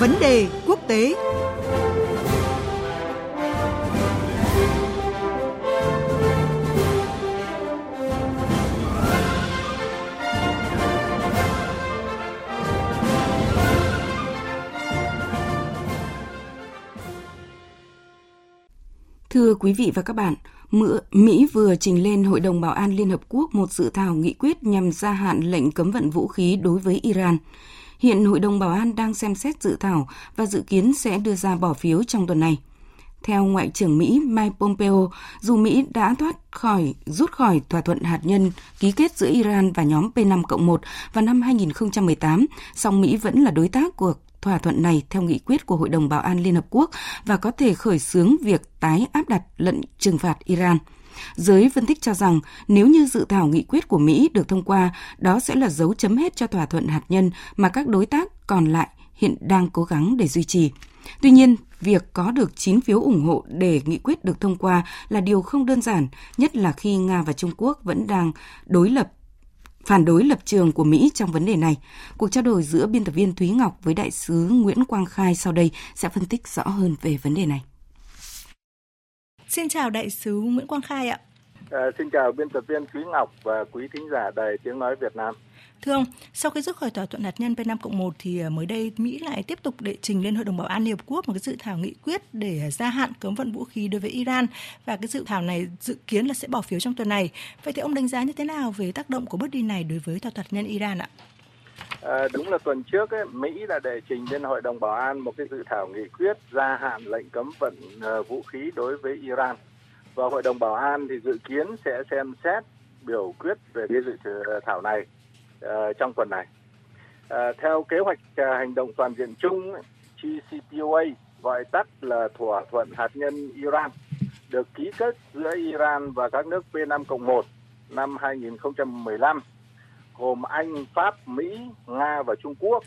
Vấn đề quốc tế Thưa quý vị và các bạn, Mỹ vừa trình lên Hội đồng Bảo an Liên Hợp Quốc một dự thảo nghị quyết nhằm gia hạn lệnh cấm vận vũ khí đối với Iran. Hiện Hội đồng Bảo an đang xem xét dự thảo và dự kiến sẽ đưa ra bỏ phiếu trong tuần này. Theo Ngoại trưởng Mỹ Mike Pompeo, dù Mỹ đã thoát khỏi rút khỏi thỏa thuận hạt nhân ký kết giữa Iran và nhóm P5-1 vào năm 2018, song Mỹ vẫn là đối tác của thỏa thuận này theo nghị quyết của Hội đồng Bảo an Liên Hợp Quốc và có thể khởi xướng việc tái áp đặt lệnh trừng phạt Iran. Giới phân tích cho rằng nếu như dự thảo nghị quyết của Mỹ được thông qua, đó sẽ là dấu chấm hết cho thỏa thuận hạt nhân mà các đối tác còn lại hiện đang cố gắng để duy trì. Tuy nhiên, việc có được 9 phiếu ủng hộ để nghị quyết được thông qua là điều không đơn giản, nhất là khi Nga và Trung Quốc vẫn đang đối lập phản đối lập trường của Mỹ trong vấn đề này. Cuộc trao đổi giữa biên tập viên Thúy Ngọc với đại sứ Nguyễn Quang Khai sau đây sẽ phân tích rõ hơn về vấn đề này. Xin chào đại sứ Nguyễn Quang Khai ạ. À, xin chào biên tập viên Thúy Ngọc và quý thính giả đài Tiếng Nói Việt Nam. Thưa ông, sau khi rút khỏi thỏa thuận hạt nhân P5 cộng 1 thì à, mới đây Mỹ lại tiếp tục đệ trình lên Hội đồng Bảo an Liên Hợp Quốc một cái dự thảo nghị quyết để gia hạn cấm vận vũ khí đối với Iran và cái dự thảo này dự kiến là sẽ bỏ phiếu trong tuần này. Vậy thì ông đánh giá như thế nào về tác động của bước đi này đối với thỏa thuận hạt nhân Iran ạ? À, đúng là tuần trước ấy, Mỹ đã đệ trình lên Hội đồng Bảo an một cái dự thảo nghị quyết gia hạn lệnh cấm vận uh, vũ khí đối với Iran và Hội đồng Bảo an thì dự kiến sẽ xem xét biểu quyết về cái dự ờ, thảo này uh, trong tuần này. Uh, theo kế hoạch uh, hành động toàn diện chung GCPOA gọi tắt là thỏa thuận hạt nhân Iran được ký kết giữa Iran và các nước P5 cộng 1 năm 2015 gồm Anh, Pháp, Mỹ, Nga và Trung Quốc.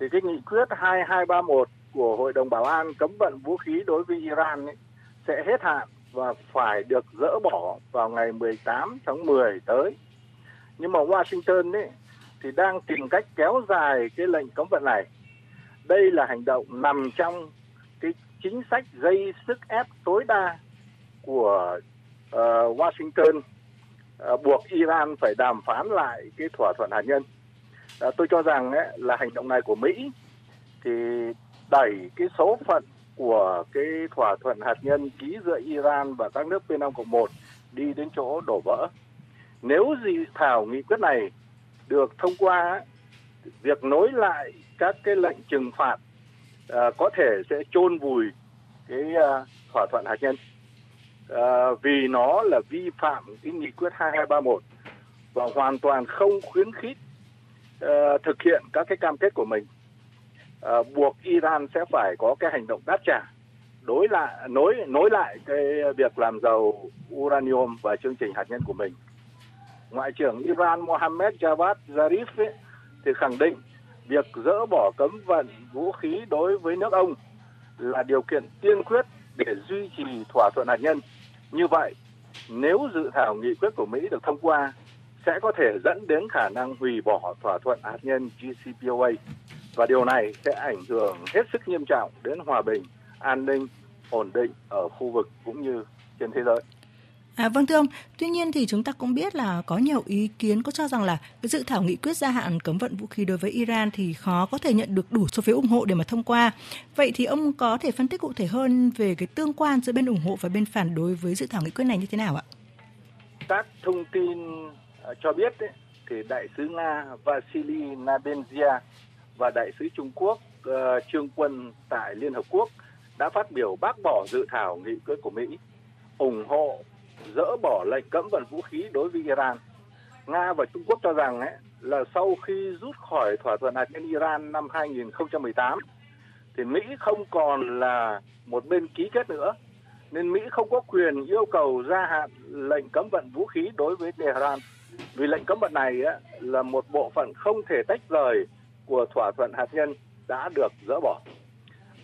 Thì cái nghị quyết 2231 của Hội đồng Bảo an cấm vận vũ khí đối với Iran ấy, sẽ hết hạn và phải được dỡ bỏ vào ngày 18 tháng 10 tới. Nhưng mà Washington ấy, thì đang tìm cách kéo dài cái lệnh cấm vận này. Đây là hành động nằm trong cái chính sách gây sức ép tối đa của uh, Washington Ờ, buộc Iran phải đàm phán lại cái thỏa thuận hạt nhân. Ờ, tôi cho rằng ấy, là hành động này của Mỹ thì đẩy cái số phận của cái thỏa thuận hạt nhân ký giữa Iran và các nước P5 cộng 1 đi đến chỗ đổ vỡ. Nếu gì thảo nghị quyết này được thông qua, việc nối lại các cái lệnh trừng phạt uh, có thể sẽ chôn vùi cái uh, thỏa thuận hạt nhân uh, vì nó là vi phạm cái nghị quyết 2231 và hoàn toàn không khuyến khích uh, thực hiện các cái cam kết của mình uh, buộc Iran sẽ phải có cái hành động đáp trả đối lại nối nối lại cái việc làm giàu uranium và chương trình hạt nhân của mình. Ngoại trưởng Iran Mohammed Javad Zarif ấy, thì khẳng định việc dỡ bỏ cấm vận vũ khí đối với nước ông là điều kiện tiên quyết để duy trì thỏa thuận hạt nhân. Như vậy, nếu dự thảo nghị quyết của Mỹ được thông qua, sẽ có thể dẫn đến khả năng hủy bỏ thỏa thuận hạt nhân GCPOA và điều này sẽ ảnh hưởng hết sức nghiêm trọng đến hòa bình, an ninh, ổn định ở khu vực cũng như trên thế giới. À, vâng thưa ông, tuy nhiên thì chúng ta cũng biết là có nhiều ý kiến có cho rằng là cái dự thảo nghị quyết gia hạn cấm vận vũ khí đối với Iran thì khó có thể nhận được đủ số phiếu ủng hộ để mà thông qua. Vậy thì ông có thể phân tích cụ thể hơn về cái tương quan giữa bên ủng hộ và bên phản đối với dự thảo nghị quyết này như thế nào ạ? Các thông tin à, cho biết ấy, thì đại sứ Nga Vasily Nabenzia và đại sứ Trung Quốc uh, Trương Quân tại Liên Hợp Quốc đã phát biểu bác bỏ dự thảo nghị quyết của Mỹ ủng hộ dỡ bỏ lệnh cấm vận vũ khí đối với Iran. Nga và Trung Quốc cho rằng ấy, là sau khi rút khỏi thỏa thuận hạt nhân Iran năm 2018 thì Mỹ không còn là một bên ký kết nữa nên Mỹ không có quyền yêu cầu gia hạn lệnh cấm vận vũ khí đối với Tehran vì lệnh cấm vận này ấy, là một bộ phận không thể tách rời của thỏa thuận hạt nhân đã được dỡ bỏ.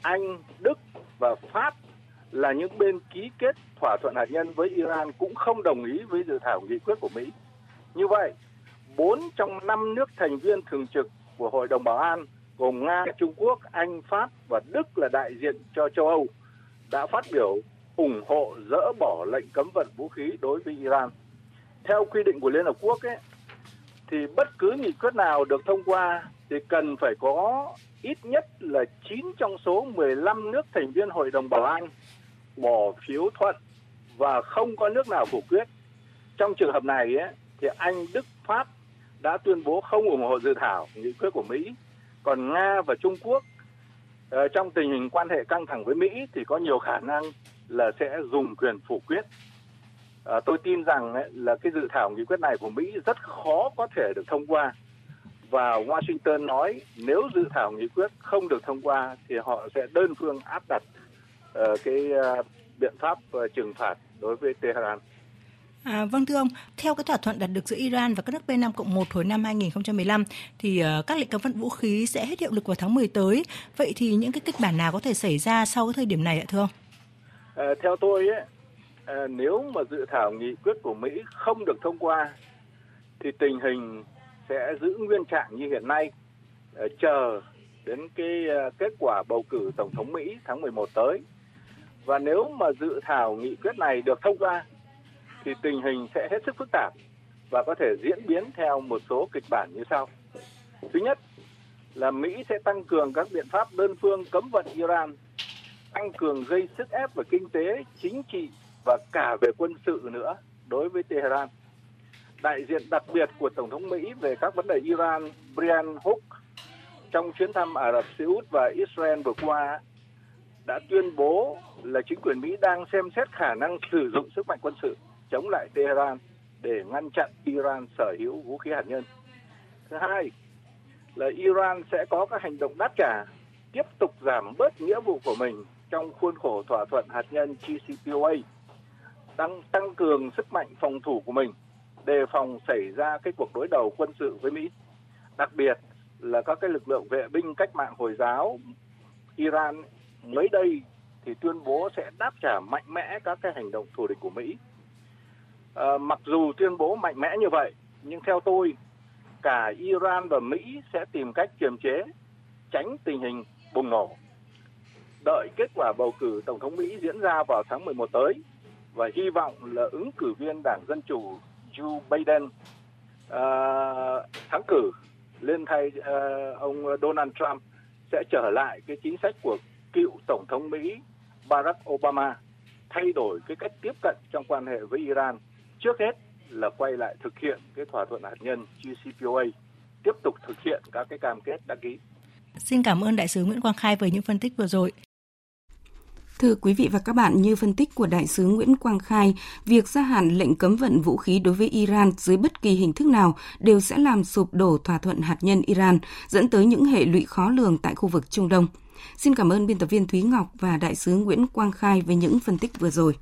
Anh, Đức và Pháp là những bên ký kết thỏa thuận hạt nhân với Iran cũng không đồng ý với dự thảo nghị quyết của Mỹ. Như vậy, bốn trong năm nước thành viên thường trực của Hội đồng Bảo an gồm Nga, Trung Quốc, Anh, Pháp và Đức là đại diện cho châu Âu đã phát biểu ủng hộ dỡ bỏ lệnh cấm vận vũ khí đối với Iran. Theo quy định của Liên Hợp Quốc ấy, thì bất cứ nghị quyết nào được thông qua thì cần phải có ít nhất là 9 trong số 15 nước thành viên Hội đồng Bảo an bỏ phiếu thuận và không có nước nào phủ quyết. Trong trường hợp này ấy, thì Anh, Đức, Pháp đã tuyên bố không ủng hộ dự thảo nghị quyết của Mỹ. Còn Nga và Trung Quốc ờ, trong tình hình quan hệ căng thẳng với Mỹ thì có nhiều khả năng là sẽ dùng quyền phủ quyết. À, tôi tin rằng ấy, là cái dự thảo nghị quyết này của Mỹ rất khó có thể được thông qua và Washington nói nếu dự thảo nghị quyết không được thông qua thì họ sẽ đơn phương áp đặt uh, cái uh, biện pháp uh, trừng phạt đối với Tehran. À, vâng thưa ông, theo cái thỏa thuận đạt được giữa Iran và các nước P5 cộng 1 hồi năm 2015 thì uh, các lệnh cấm vận vũ khí sẽ hết hiệu lực vào tháng 10 tới. Vậy thì những cái kịch bản nào có thể xảy ra sau cái thời điểm này ạ thưa ông? À, theo tôi ấy, à, nếu mà dự thảo nghị quyết của Mỹ không được thông qua thì tình hình sẽ giữ nguyên trạng như hiện nay à, chờ đến cái à, kết quả bầu cử tổng thống Mỹ tháng 11 tới. Và nếu mà dự thảo nghị quyết này được thông qua thì tình hình sẽ hết sức phức tạp và có thể diễn biến theo một số kịch bản như sau. Thứ nhất là Mỹ sẽ tăng cường các biện pháp đơn phương cấm vận Iran, tăng cường gây sức ép về kinh tế, chính trị và cả về quân sự nữa đối với Tehran. Đại diện đặc biệt của Tổng thống Mỹ về các vấn đề Iran, Brian Hook, trong chuyến thăm Ả Rập Xê Út và Israel vừa qua đã tuyên bố là chính quyền Mỹ đang xem xét khả năng sử dụng sức mạnh quân sự chống lại Tehran để ngăn chặn Iran sở hữu vũ khí hạt nhân. Thứ hai là Iran sẽ có các hành động đáp trả, tiếp tục giảm bớt nghĩa vụ của mình trong khuôn khổ thỏa thuận hạt nhân JCPOA, tăng tăng cường sức mạnh phòng thủ của mình, đề phòng xảy ra cái cuộc đối đầu quân sự với Mỹ. Đặc biệt là các cái lực lượng vệ binh cách mạng Hồi giáo Iran mới đây thì tuyên bố sẽ đáp trả mạnh mẽ các cái hành động thù địch của Mỹ À, mặc dù tuyên bố mạnh mẽ như vậy, nhưng theo tôi, cả Iran và Mỹ sẽ tìm cách kiềm chế, tránh tình hình bùng nổ. Đợi kết quả bầu cử Tổng thống Mỹ diễn ra vào tháng 11 tới và hy vọng là ứng cử viên Đảng Dân Chủ Joe Biden à, thắng cử lên thay à, ông Donald Trump sẽ trở lại cái chính sách của cựu Tổng thống Mỹ Barack Obama thay đổi cái cách tiếp cận trong quan hệ với Iran trước hết là quay lại thực hiện cái thỏa thuận hạt nhân JCPOA, tiếp tục thực hiện các cái cam kết đã ký. Xin cảm ơn đại sứ Nguyễn Quang Khai với những phân tích vừa rồi. Thưa quý vị và các bạn, như phân tích của đại sứ Nguyễn Quang Khai, việc gia hạn lệnh cấm vận vũ khí đối với Iran dưới bất kỳ hình thức nào đều sẽ làm sụp đổ thỏa thuận hạt nhân Iran, dẫn tới những hệ lụy khó lường tại khu vực Trung Đông. Xin cảm ơn biên tập viên Thúy Ngọc và đại sứ Nguyễn Quang Khai với những phân tích vừa rồi.